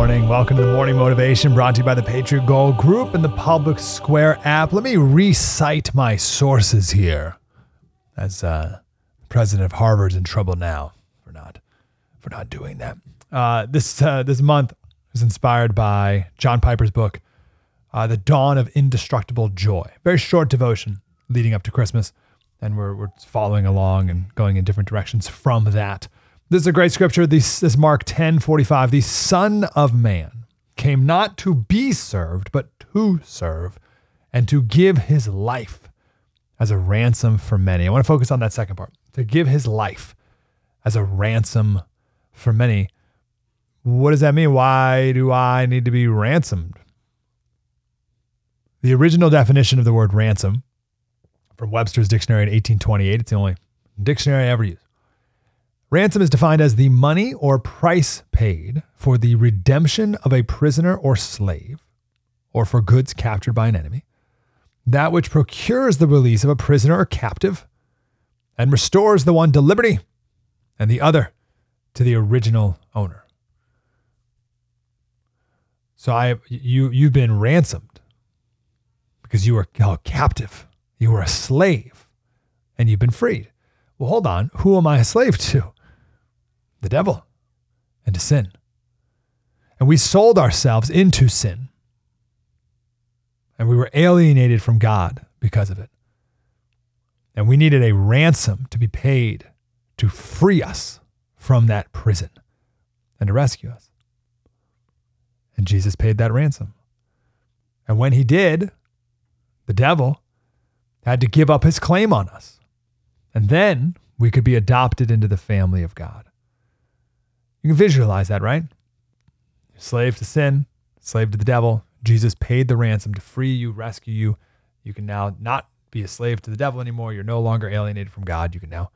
Morning. Welcome to the Morning Motivation brought to you by the Patriot Gold Group and the Public Square app. Let me recite my sources here. As uh, president of Harvard's in trouble now for not for not doing that. Uh, this uh, this month is inspired by John Piper's book, uh, The Dawn of Indestructible Joy. Very short devotion leading up to Christmas, and we're we're following along and going in different directions from that. This is a great scripture. This, is Mark 10 45. The Son of Man came not to be served, but to serve and to give his life as a ransom for many. I want to focus on that second part to give his life as a ransom for many. What does that mean? Why do I need to be ransomed? The original definition of the word ransom from Webster's dictionary in 1828, it's the only dictionary I ever used. Ransom is defined as the money or price paid for the redemption of a prisoner or slave, or for goods captured by an enemy, that which procures the release of a prisoner or captive, and restores the one to liberty and the other to the original owner. So I you you've been ransomed because you were held captive. You were a slave and you've been freed. Well, hold on. Who am I a slave to? The devil and to sin. And we sold ourselves into sin. And we were alienated from God because of it. And we needed a ransom to be paid to free us from that prison and to rescue us. And Jesus paid that ransom. And when he did, the devil had to give up his claim on us. And then we could be adopted into the family of God. You can visualize that, right? Slave to sin, slave to the devil. Jesus paid the ransom to free you, rescue you. You can now not be a slave to the devil anymore. You're no longer alienated from God. You can now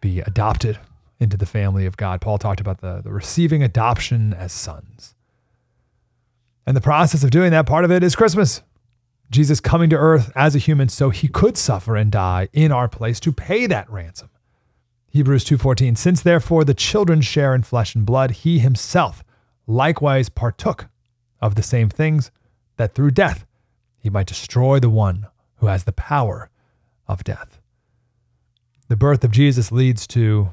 be adopted into the family of God. Paul talked about the, the receiving adoption as sons. And the process of doing that, part of it is Christmas. Jesus coming to earth as a human so he could suffer and die in our place to pay that ransom. Hebrews 2:14 Since therefore the children share in flesh and blood he himself likewise partook of the same things that through death he might destroy the one who has the power of death. The birth of Jesus leads to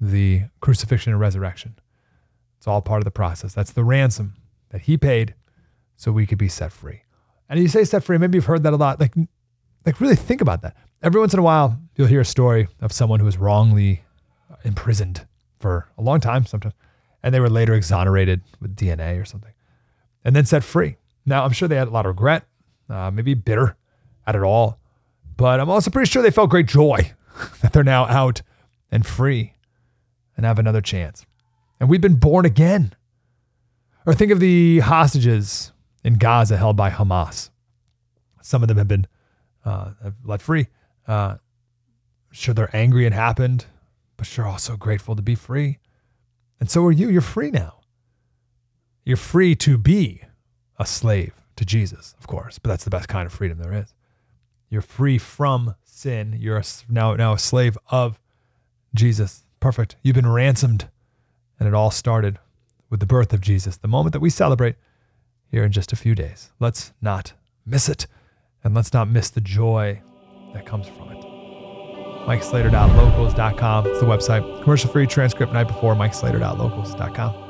the crucifixion and resurrection. It's all part of the process. That's the ransom that he paid so we could be set free. And you say set free, maybe you've heard that a lot. Like, like really think about that. Every once in a while, you'll hear a story of someone who was wrongly imprisoned for a long time, sometimes, and they were later exonerated with DNA or something, and then set free. Now, I'm sure they had a lot of regret, uh, maybe bitter at it all, but I'm also pretty sure they felt great joy that they're now out and free and have another chance. And we've been born again. Or think of the hostages in Gaza held by Hamas. Some of them have been uh, let free. Uh, sure, they're angry it happened, but you're also grateful to be free. And so are you. You're free now. You're free to be a slave to Jesus, of course, but that's the best kind of freedom there is. You're free from sin. You're now, now a slave of Jesus. Perfect. You've been ransomed. And it all started with the birth of Jesus, the moment that we celebrate here in just a few days. Let's not miss it. And let's not miss the joy that comes from it. MikeSlater.locals.com is the website. Commercial free transcript night before, MikeSlater.locals.com.